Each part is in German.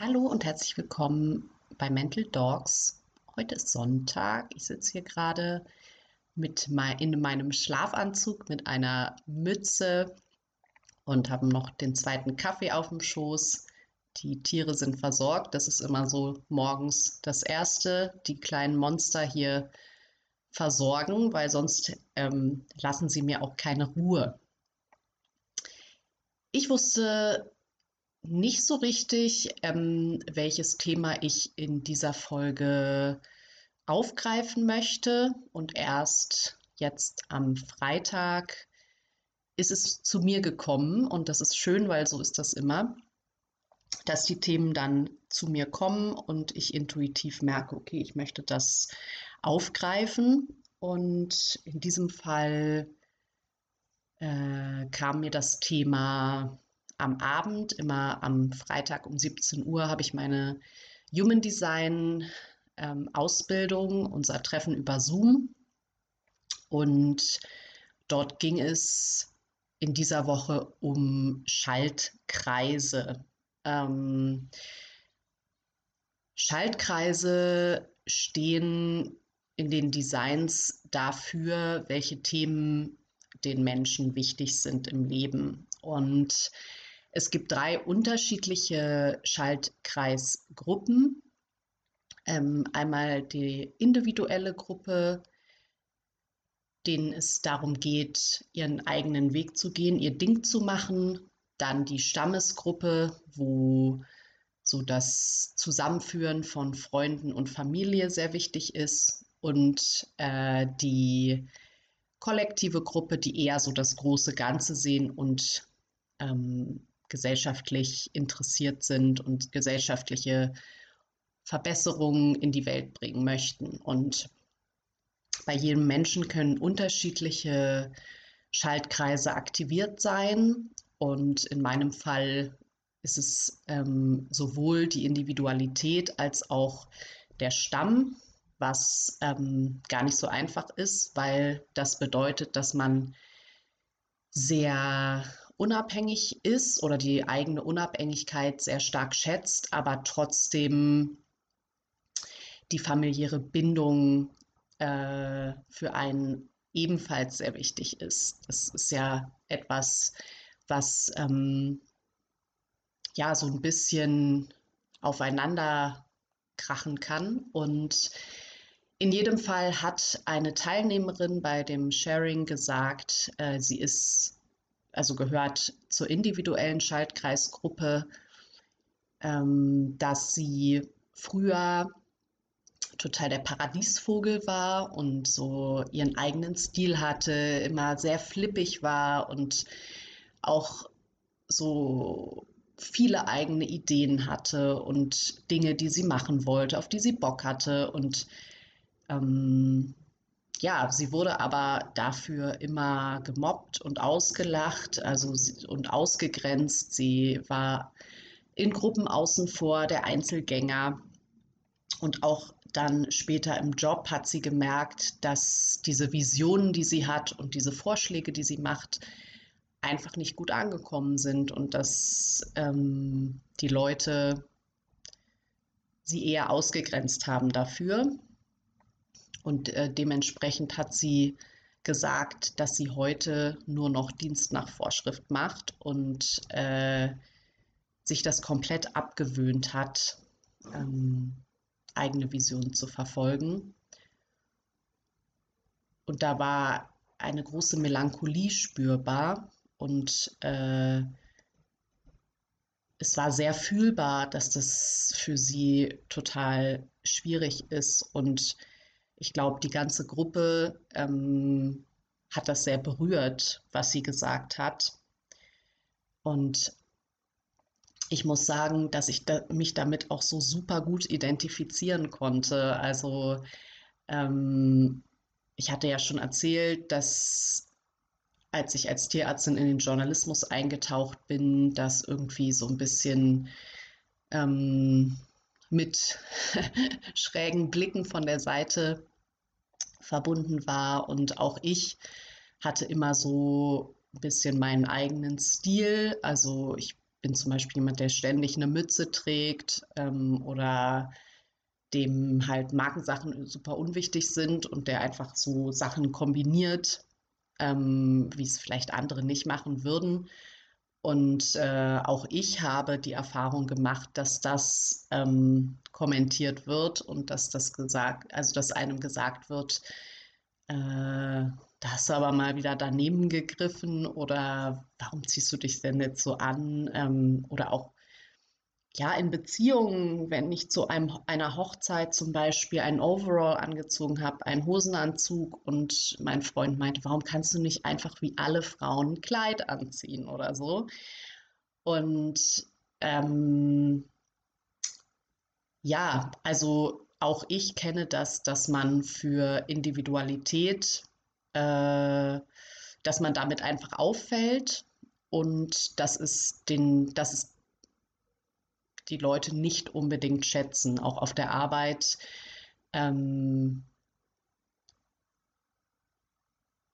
Hallo und herzlich willkommen bei Mental Dogs. Heute ist Sonntag. Ich sitze hier gerade mit mein, in meinem Schlafanzug mit einer Mütze und habe noch den zweiten Kaffee auf dem Schoß. Die Tiere sind versorgt. Das ist immer so morgens das Erste. Die kleinen Monster hier versorgen, weil sonst ähm, lassen sie mir auch keine Ruhe. Ich wusste nicht so richtig, ähm, welches Thema ich in dieser Folge aufgreifen möchte. Und erst jetzt am Freitag ist es zu mir gekommen. Und das ist schön, weil so ist das immer, dass die Themen dann zu mir kommen und ich intuitiv merke, okay, ich möchte das aufgreifen. Und in diesem Fall äh, kam mir das Thema am Abend, immer am Freitag um 17 Uhr, habe ich meine Human Design ähm, Ausbildung, unser Treffen über Zoom. Und dort ging es in dieser Woche um Schaltkreise. Ähm, Schaltkreise stehen in den Designs dafür, welche Themen den Menschen wichtig sind im Leben. Und es gibt drei unterschiedliche Schaltkreisgruppen. Ähm, einmal die individuelle Gruppe, denen es darum geht, ihren eigenen Weg zu gehen, ihr Ding zu machen. Dann die Stammesgruppe, wo so das Zusammenführen von Freunden und Familie sehr wichtig ist. Und äh, die kollektive Gruppe, die eher so das große Ganze sehen und ähm, gesellschaftlich interessiert sind und gesellschaftliche Verbesserungen in die Welt bringen möchten. Und bei jedem Menschen können unterschiedliche Schaltkreise aktiviert sein. Und in meinem Fall ist es ähm, sowohl die Individualität als auch der Stamm, was ähm, gar nicht so einfach ist, weil das bedeutet, dass man sehr unabhängig ist oder die eigene Unabhängigkeit sehr stark schätzt, aber trotzdem die familiäre Bindung äh, für einen ebenfalls sehr wichtig ist. Das ist ja etwas, was ähm, ja so ein bisschen aufeinander krachen kann. Und in jedem Fall hat eine Teilnehmerin bei dem Sharing gesagt, äh, sie ist also gehört zur individuellen Schaltkreisgruppe, ähm, dass sie früher total der Paradiesvogel war und so ihren eigenen Stil hatte, immer sehr flippig war und auch so viele eigene Ideen hatte und Dinge, die sie machen wollte, auf die sie Bock hatte und ähm, ja, sie wurde aber dafür immer gemobbt und ausgelacht, also und ausgegrenzt. Sie war in Gruppen außen vor, der Einzelgänger. Und auch dann später im Job hat sie gemerkt, dass diese Visionen, die sie hat und diese Vorschläge, die sie macht, einfach nicht gut angekommen sind und dass ähm, die Leute sie eher ausgegrenzt haben dafür. Und äh, dementsprechend hat sie gesagt, dass sie heute nur noch Dienst nach Vorschrift macht und äh, sich das komplett abgewöhnt hat, ähm, eigene Visionen zu verfolgen. Und da war eine große Melancholie spürbar und äh, es war sehr fühlbar, dass das für sie total schwierig ist und ich glaube, die ganze Gruppe ähm, hat das sehr berührt, was sie gesagt hat. Und ich muss sagen, dass ich da, mich damit auch so super gut identifizieren konnte. Also ähm, ich hatte ja schon erzählt, dass als ich als Tierärztin in den Journalismus eingetaucht bin, das irgendwie so ein bisschen ähm, mit schrägen Blicken von der Seite verbunden war. Und auch ich hatte immer so ein bisschen meinen eigenen Stil. Also ich bin zum Beispiel jemand, der ständig eine Mütze trägt ähm, oder dem halt Markensachen super unwichtig sind und der einfach so Sachen kombiniert, ähm, wie es vielleicht andere nicht machen würden. Und äh, auch ich habe die Erfahrung gemacht, dass das ähm, kommentiert wird und dass das gesagt, also dass einem gesagt wird, äh, da hast du aber mal wieder daneben gegriffen oder warum ziehst du dich denn jetzt so an? Ähm, oder auch ja, in Beziehungen, wenn ich zu einem, einer Hochzeit zum Beispiel einen Overall angezogen habe, einen Hosenanzug und mein Freund meinte, warum kannst du nicht einfach wie alle Frauen ein Kleid anziehen oder so? Und ähm, ja, also auch ich kenne das, dass man für Individualität, äh, dass man damit einfach auffällt und dass es den, dass es die Leute nicht unbedingt schätzen, auch auf der Arbeit. Ähm,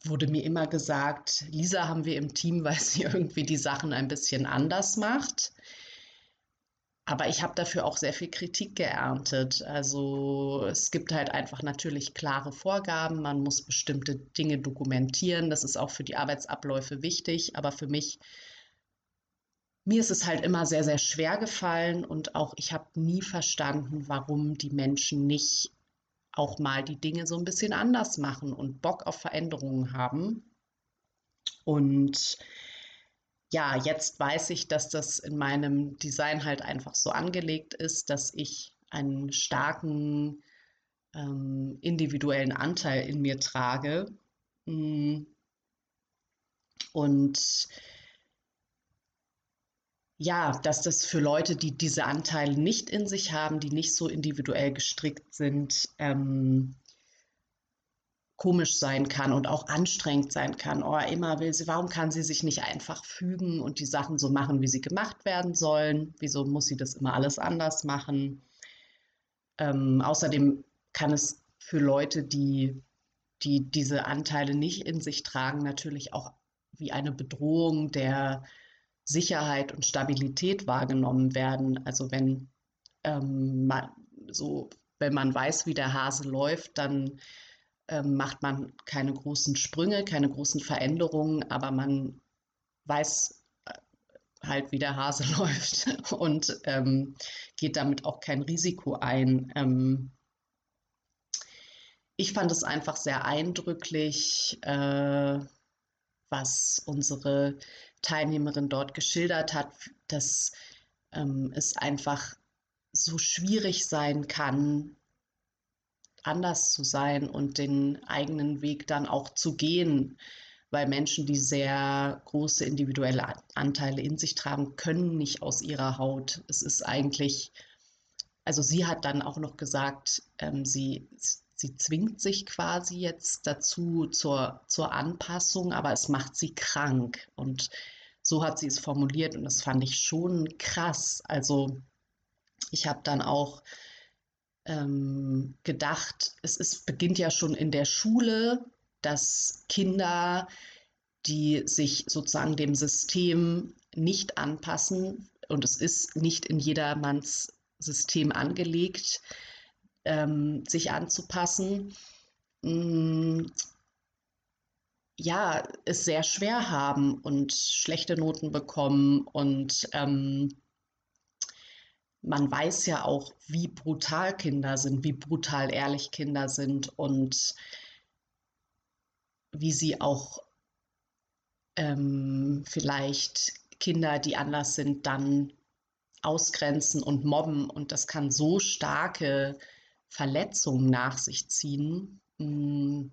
wurde mir immer gesagt, Lisa haben wir im Team, weil sie irgendwie die Sachen ein bisschen anders macht. Aber ich habe dafür auch sehr viel Kritik geerntet. Also es gibt halt einfach natürlich klare Vorgaben. Man muss bestimmte Dinge dokumentieren. Das ist auch für die Arbeitsabläufe wichtig. Aber für mich mir ist es halt immer sehr, sehr schwer gefallen und auch ich habe nie verstanden, warum die Menschen nicht auch mal die Dinge so ein bisschen anders machen und Bock auf Veränderungen haben. Und ja, jetzt weiß ich, dass das in meinem Design halt einfach so angelegt ist, dass ich einen starken ähm, individuellen Anteil in mir trage. Mm. Und ja, dass das für Leute, die diese Anteile nicht in sich haben, die nicht so individuell gestrickt sind, ähm, komisch sein kann und auch anstrengend sein kann. Oh, immer will sie, warum kann sie sich nicht einfach fügen und die Sachen so machen, wie sie gemacht werden sollen? Wieso muss sie das immer alles anders machen? Ähm, außerdem kann es für Leute, die, die diese Anteile nicht in sich tragen, natürlich auch wie eine Bedrohung der Sicherheit und Stabilität wahrgenommen werden. Also wenn ähm, man so, wenn man weiß, wie der Hase läuft, dann ähm, macht man keine großen Sprünge, keine großen Veränderungen, aber man weiß äh, halt, wie der Hase läuft und ähm, geht damit auch kein Risiko ein. Ähm, ich fand es einfach sehr eindrücklich, äh, was unsere Teilnehmerin dort geschildert hat, dass ähm, es einfach so schwierig sein kann, anders zu sein und den eigenen Weg dann auch zu gehen, weil Menschen, die sehr große individuelle Anteile in sich tragen, können nicht aus ihrer Haut. Es ist eigentlich, also sie hat dann auch noch gesagt, ähm, sie, sie zwingt sich quasi jetzt dazu zur, zur Anpassung, aber es macht sie krank. Und so hat sie es formuliert und das fand ich schon krass. Also ich habe dann auch ähm, gedacht, es ist, beginnt ja schon in der Schule, dass Kinder, die sich sozusagen dem System nicht anpassen, und es ist nicht in jedermanns System angelegt, ähm, sich anzupassen, mm, ja, es sehr schwer haben und schlechte Noten bekommen. Und ähm, man weiß ja auch, wie brutal Kinder sind, wie brutal ehrlich Kinder sind und wie sie auch ähm, vielleicht Kinder, die anders sind, dann ausgrenzen und mobben. Und das kann so starke Verletzungen nach sich ziehen. Hm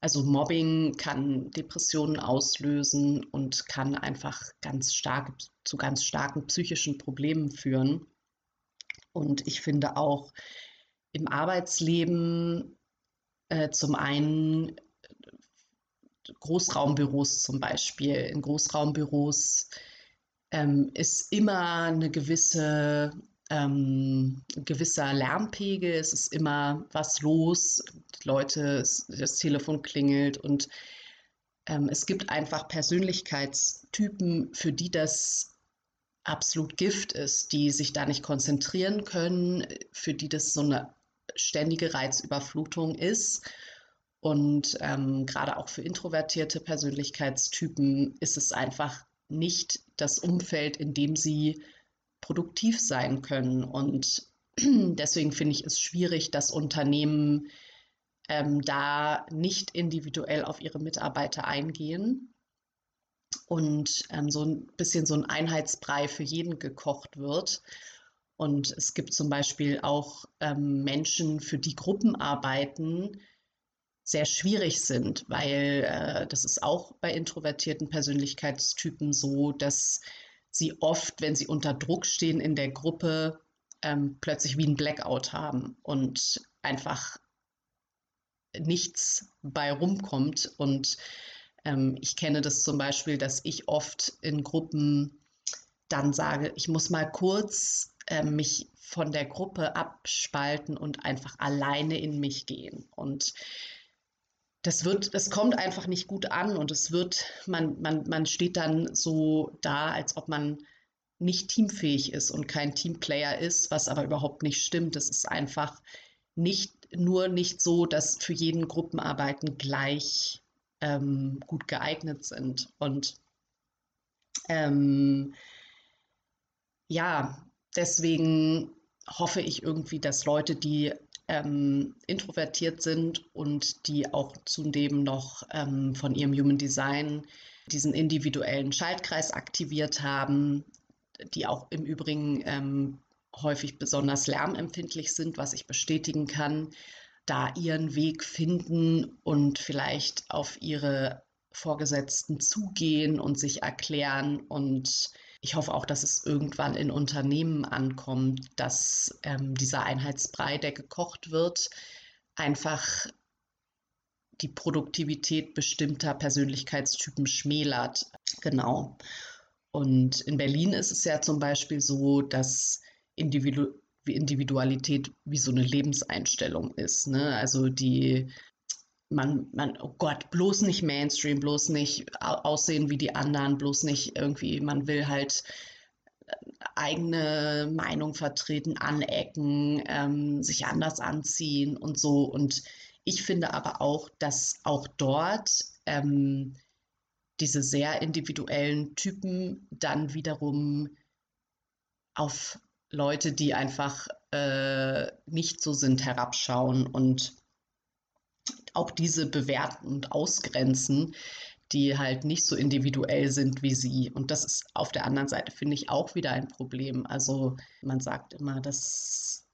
also Mobbing kann Depressionen auslösen und kann einfach ganz stark zu ganz starken psychischen Problemen führen. Und ich finde auch im Arbeitsleben äh, zum einen Großraumbüros zum Beispiel. In Großraumbüros ähm, ist immer eine gewisse ähm, gewisser Lärmpegel, es ist immer was los, Leute, das Telefon klingelt und ähm, es gibt einfach Persönlichkeitstypen, für die das absolut Gift ist, die sich da nicht konzentrieren können, für die das so eine ständige Reizüberflutung ist. Und ähm, gerade auch für introvertierte Persönlichkeitstypen ist es einfach nicht das Umfeld, in dem sie produktiv sein können. Und deswegen finde ich es schwierig, dass Unternehmen ähm, da nicht individuell auf ihre Mitarbeiter eingehen und ähm, so ein bisschen so ein Einheitsbrei für jeden gekocht wird. Und es gibt zum Beispiel auch ähm, Menschen, für die Gruppenarbeiten sehr schwierig sind, weil äh, das ist auch bei introvertierten Persönlichkeitstypen so, dass sie oft, wenn sie unter Druck stehen in der Gruppe, ähm, plötzlich wie ein Blackout haben und einfach nichts bei rumkommt. Und ähm, ich kenne das zum Beispiel, dass ich oft in Gruppen dann sage, ich muss mal kurz äh, mich von der Gruppe abspalten und einfach alleine in mich gehen. Und das wird, das kommt einfach nicht gut an und es wird, man, man, man steht dann so da, als ob man nicht teamfähig ist und kein Teamplayer ist, was aber überhaupt nicht stimmt. Es ist einfach nicht nur nicht so, dass für jeden Gruppenarbeiten gleich ähm, gut geeignet sind. Und ähm, ja, deswegen hoffe ich irgendwie, dass Leute, die ähm, introvertiert sind und die auch zudem noch ähm, von ihrem Human Design diesen individuellen Schaltkreis aktiviert haben, die auch im Übrigen ähm, häufig besonders lärmempfindlich sind, was ich bestätigen kann, da ihren Weg finden und vielleicht auf ihre Vorgesetzten zugehen und sich erklären und ich hoffe auch, dass es irgendwann in Unternehmen ankommt, dass ähm, dieser Einheitsbrei, der gekocht wird, einfach die Produktivität bestimmter Persönlichkeitstypen schmälert. Genau. Und in Berlin ist es ja zum Beispiel so, dass Individu Individualität wie so eine Lebenseinstellung ist. Ne? Also die man, man, oh Gott, bloß nicht Mainstream, bloß nicht aussehen wie die anderen, bloß nicht irgendwie, man will halt äh, eigene Meinung vertreten, anecken, ähm, sich anders anziehen und so. Und ich finde aber auch, dass auch dort ähm, diese sehr individuellen Typen dann wiederum auf Leute, die einfach äh, nicht so sind, herabschauen und auch diese bewerten und ausgrenzen, die halt nicht so individuell sind wie sie. Und das ist auf der anderen Seite, finde ich, auch wieder ein Problem. Also man sagt immer, dass,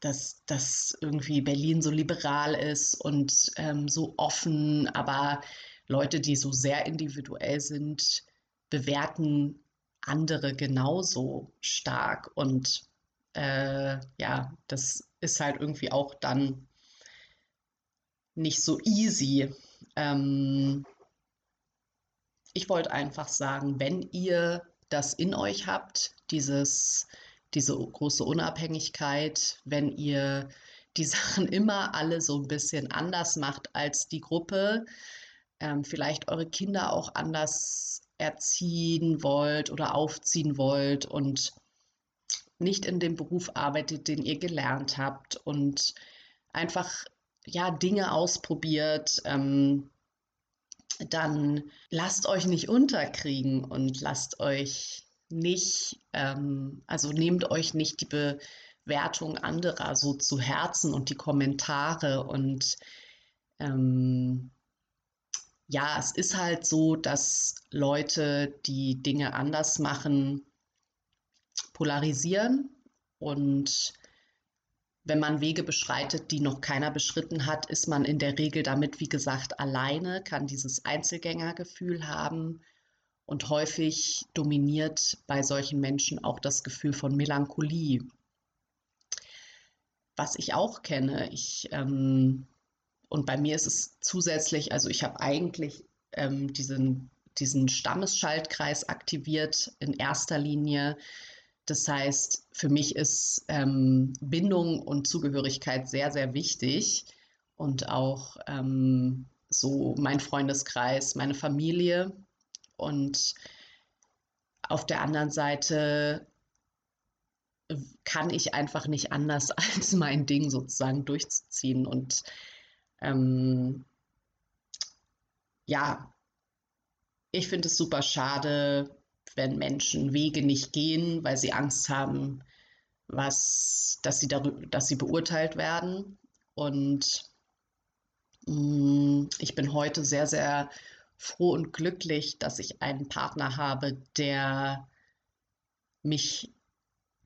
dass, dass irgendwie Berlin so liberal ist und ähm, so offen, aber Leute, die so sehr individuell sind, bewerten andere genauso stark. Und äh, ja, das ist halt irgendwie auch dann nicht so easy. Ähm, ich wollte einfach sagen, wenn ihr das in euch habt, dieses, diese große Unabhängigkeit, wenn ihr die Sachen immer alle so ein bisschen anders macht als die Gruppe, ähm, vielleicht eure Kinder auch anders erziehen wollt oder aufziehen wollt und nicht in dem Beruf arbeitet, den ihr gelernt habt und einfach ja, Dinge ausprobiert, ähm, dann lasst euch nicht unterkriegen und lasst euch nicht, ähm, also nehmt euch nicht die Bewertung anderer so zu Herzen und die Kommentare und ähm, ja, es ist halt so, dass Leute, die Dinge anders machen, polarisieren und wenn man Wege beschreitet, die noch keiner beschritten hat, ist man in der Regel damit, wie gesagt, alleine, kann dieses Einzelgängergefühl haben. Und häufig dominiert bei solchen Menschen auch das Gefühl von Melancholie. Was ich auch kenne, ich, ähm, und bei mir ist es zusätzlich, also ich habe eigentlich ähm, diesen, diesen Stammesschaltkreis aktiviert in erster Linie, das heißt, für mich ist ähm, Bindung und Zugehörigkeit sehr, sehr wichtig und auch ähm, so mein Freundeskreis, meine Familie. Und auf der anderen Seite kann ich einfach nicht anders, als mein Ding sozusagen durchzuziehen. Und ähm, ja, ich finde es super schade, wenn Menschen Wege nicht gehen, weil sie Angst haben, was, dass sie darüber, dass sie beurteilt werden. Und mh, mm, ich bin heute sehr, sehr froh und glücklich, dass ich einen Partner habe, der mich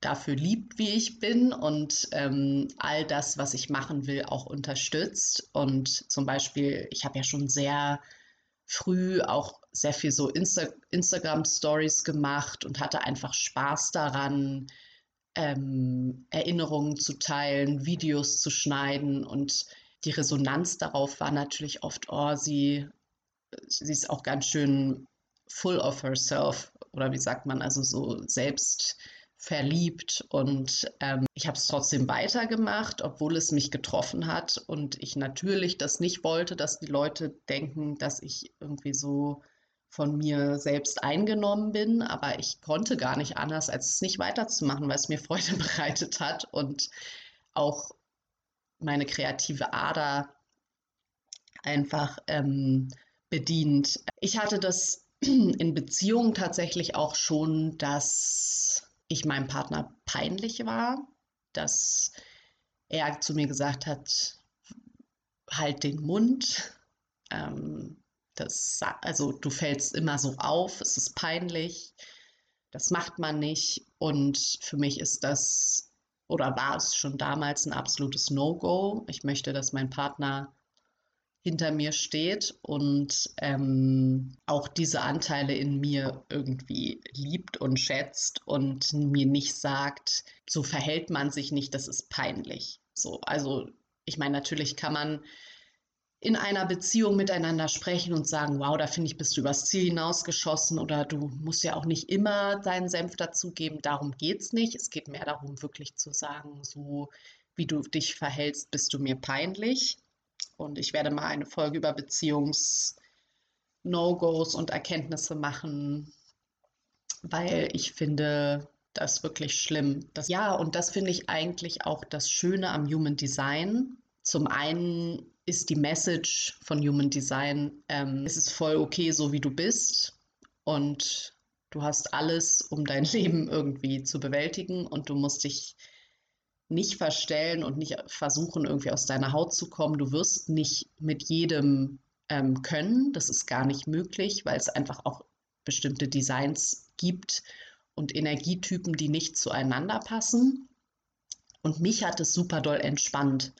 dafür liebt, wie ich bin und ähm, all das, was ich machen will, auch unterstützt. Und zum Beispiel, ich habe ja schon sehr früh auch sehr viel so Insta Instagram-Stories gemacht und hatte einfach Spaß daran, ähm, Erinnerungen zu teilen, Videos zu schneiden. Und die Resonanz darauf war natürlich oft, oh, sie, sie ist auch ganz schön full of herself. Oder wie sagt man, also so selbst verliebt und ähm, ich habe es trotzdem weitergemacht, obwohl es mich getroffen hat und ich natürlich das nicht wollte, dass die Leute denken, dass ich irgendwie so von mir selbst eingenommen bin, aber ich konnte gar nicht anders, als es nicht weiterzumachen, weil es mir Freude bereitet hat und auch meine kreative Ader einfach ähm, bedient. Ich hatte das in Beziehungen tatsächlich auch schon, dass ich meinem Partner peinlich war, dass er zu mir gesagt hat, halt den Mund. Ähm, das, also du fällst immer so auf, es ist peinlich, das macht man nicht. Und für mich ist das oder war es schon damals ein absolutes No-Go. Ich möchte, dass mein Partner hinter mir steht und ähm, auch diese Anteile in mir irgendwie liebt und schätzt und mir nicht sagt, so verhält man sich nicht, das ist peinlich. So, also ich meine, natürlich kann man in einer Beziehung miteinander sprechen und sagen, wow, da finde ich, bist du übers Ziel hinausgeschossen oder du musst ja auch nicht immer deinen Senf dazugeben. Darum geht es nicht. Es geht mehr darum, wirklich zu sagen, so wie du dich verhältst, bist du mir peinlich. Und ich werde mal eine Folge über Beziehungs-No-Gos und Erkenntnisse machen, weil ich finde das wirklich schlimm. Das, ja, und das finde ich eigentlich auch das Schöne am Human Design. Zum einen ist die Message von Human Design, ähm, es ist voll okay, so wie du bist. Und du hast alles, um dein Leben irgendwie zu bewältigen und du musst dich nicht verstellen und nicht versuchen, irgendwie aus deiner Haut zu kommen. Du wirst nicht mit jedem ähm, können. Das ist gar nicht möglich, weil es einfach auch bestimmte Designs gibt und Energietypen, die nicht zueinander passen. Und mich hat es super doll entspannt,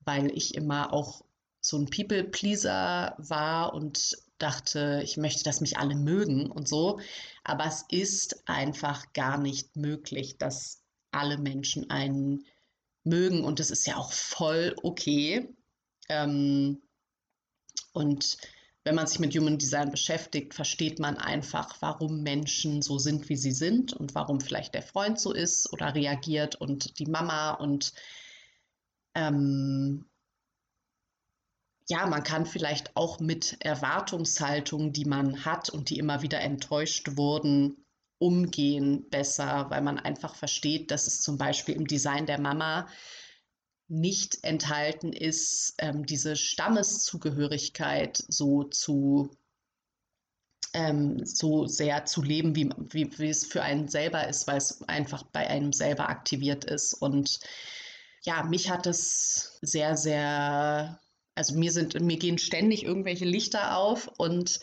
weil ich immer auch so ein People-Pleaser war und dachte, ich möchte, dass mich alle mögen und so. Aber es ist einfach gar nicht möglich, dass alle Menschen einen mögen und das ist ja auch voll okay. Ähm, und wenn man sich mit Human Design beschäftigt, versteht man einfach, warum Menschen so sind, wie sie sind und warum vielleicht der Freund so ist oder reagiert und die Mama und ähm, ja, man kann vielleicht auch mit Erwartungshaltungen, die man hat und die immer wieder enttäuscht wurden, umgehen besser, weil man einfach versteht, dass es zum Beispiel im Design der Mama nicht enthalten ist, ähm, diese Stammeszugehörigkeit so zu ähm, so sehr zu leben, wie, wie, wie es für einen selber ist, weil es einfach bei einem selber aktiviert ist. Und ja, mich hat es sehr, sehr, also mir sind, mir gehen ständig irgendwelche Lichter auf und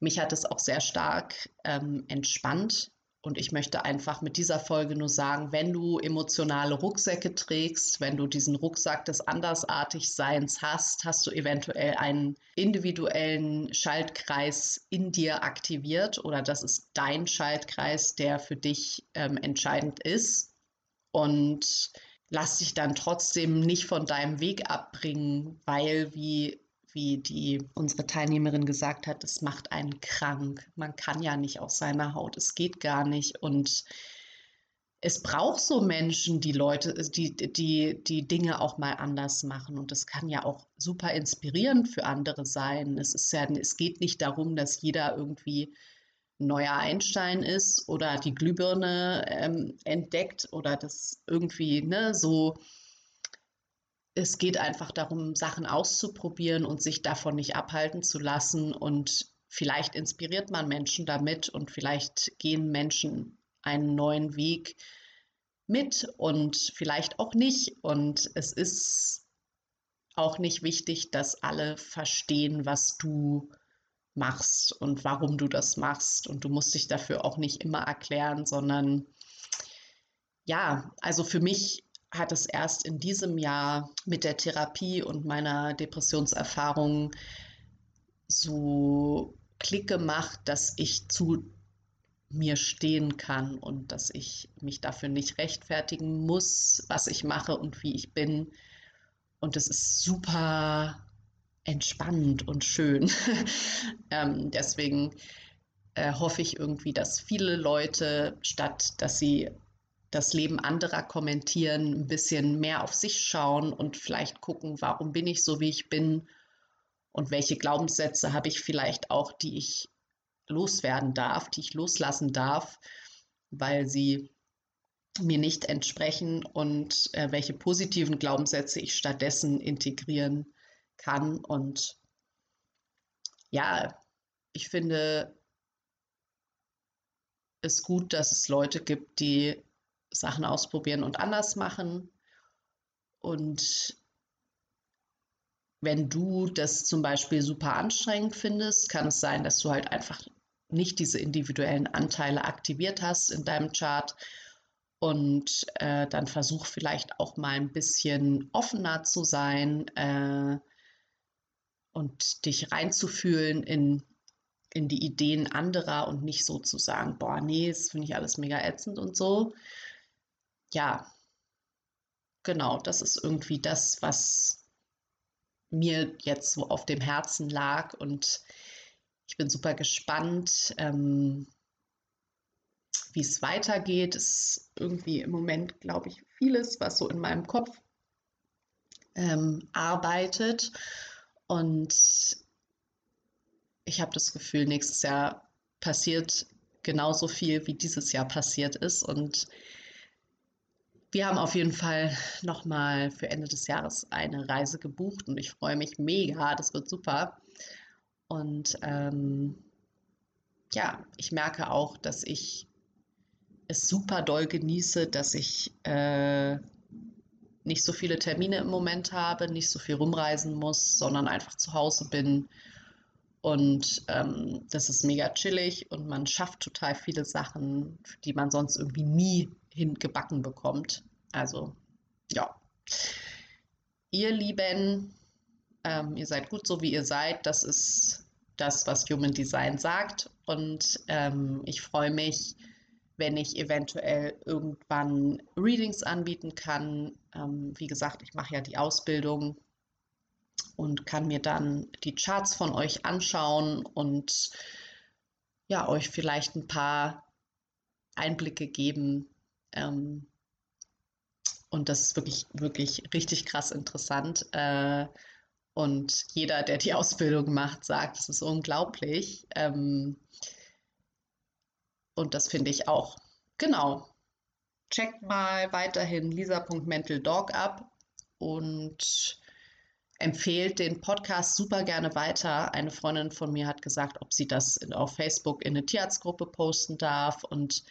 mich hat es auch sehr stark ähm, entspannt, und ich möchte einfach mit dieser Folge nur sagen, wenn du emotionale Rucksäcke trägst, wenn du diesen Rucksack des Andersartigseins hast, hast du eventuell einen individuellen Schaltkreis in dir aktiviert oder das ist dein Schaltkreis, der für dich ähm, entscheidend ist. Und lass dich dann trotzdem nicht von deinem Weg abbringen, weil, wie wie die unsere Teilnehmerin gesagt hat, es macht einen krank. Man kann ja nicht aus seiner Haut, es geht gar nicht. Und es braucht so Menschen, die Leute, die, die, die Dinge auch mal anders machen. Und das kann ja auch super inspirierend für andere sein. Es ist ja, es geht nicht darum, dass jeder irgendwie neuer Einstein ist oder die Glühbirne ähm, entdeckt oder das irgendwie ne, so. Es geht einfach darum, Sachen auszuprobieren und sich davon nicht abhalten zu lassen. Und vielleicht inspiriert man Menschen damit und vielleicht gehen Menschen einen neuen Weg mit und vielleicht auch nicht. Und es ist auch nicht wichtig, dass alle verstehen, was du machst und warum du das machst. Und du musst dich dafür auch nicht immer erklären, sondern ja, also für mich hat es erst in diesem Jahr mit der Therapie und meiner Depressionserfahrung so Klick gemacht, dass ich zu mir stehen kann und dass ich mich dafür nicht rechtfertigen muss, was ich mache und wie ich bin. Und es ist super entspannend und schön. ähm, deswegen äh, hoffe ich irgendwie, dass viele Leute, statt dass sie das Leben anderer kommentieren, ein bisschen mehr auf sich schauen und vielleicht gucken, warum bin ich so, wie ich bin und welche Glaubenssätze habe ich vielleicht auch, die ich loswerden darf, die ich loslassen darf, weil sie mir nicht entsprechen und äh, welche positiven Glaubenssätze ich stattdessen integrieren kann. Und ja, ich finde es gut, dass es Leute gibt, die Sachen ausprobieren und anders machen. Und wenn du das zum Beispiel super anstrengend findest, kann es sein, dass du halt einfach nicht diese individuellen Anteile aktiviert hast in deinem Chart. Und äh, dann versuch vielleicht auch mal ein bisschen offener zu sein äh, und dich reinzufühlen in, in die Ideen anderer und nicht so zu sagen, boah, nee, das finde ich alles mega ätzend und so. Ja, genau, das ist irgendwie das, was mir jetzt so auf dem Herzen lag und ich bin super gespannt, ähm, wie es weitergeht. Es ist irgendwie im Moment, glaube ich, vieles, was so in meinem Kopf ähm, arbeitet. Und ich habe das Gefühl, nächstes Jahr passiert genauso viel, wie dieses Jahr passiert ist. Und wir haben auf jeden Fall nochmal für Ende des Jahres eine Reise gebucht und ich freue mich mega. Das wird super. Und ähm, ja, ich merke auch, dass ich es super doll genieße, dass ich äh, nicht so viele Termine im Moment habe, nicht so viel rumreisen muss, sondern einfach zu Hause bin. Und ähm, das ist mega chillig und man schafft total viele Sachen, die man sonst irgendwie nie hingebacken bekommt. Also ja. Ihr Lieben, ähm, ihr seid gut so, wie ihr seid. Das ist das, was Human Design sagt. Und ähm, ich freue mich, wenn ich eventuell irgendwann Readings anbieten kann. Ähm, wie gesagt, ich mache ja die Ausbildung und kann mir dann die Charts von euch anschauen und ja, euch vielleicht ein paar Einblicke geben. Ähm, und das ist wirklich, wirklich richtig krass interessant. Äh, und jeder, der die Ausbildung macht, sagt, es ist unglaublich. Ähm, und das finde ich auch. Genau. Checkt mal weiterhin lisa.mentaldog ab und empfehlt den Podcast super gerne weiter. Eine Freundin von mir hat gesagt, ob sie das auf Facebook in eine Tierarztgruppe posten darf. Und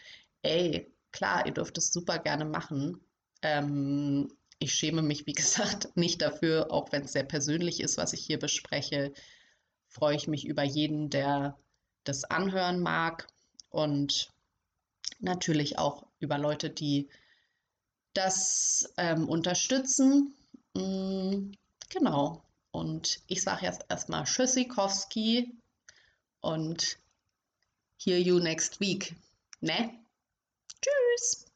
ey, klar, ihr dürft es super gerne machen. Ähm, ich schäme mich, wie gesagt, nicht dafür, auch wenn es sehr persönlich ist, was ich hier bespreche. Freue ich mich über jeden, der das anhören mag und natürlich auch über Leute, die das ähm, unterstützen. Mm, genau. Und ich sage jetzt erstmal Tschüssikowski und hear you next week. Ne? Tschüss!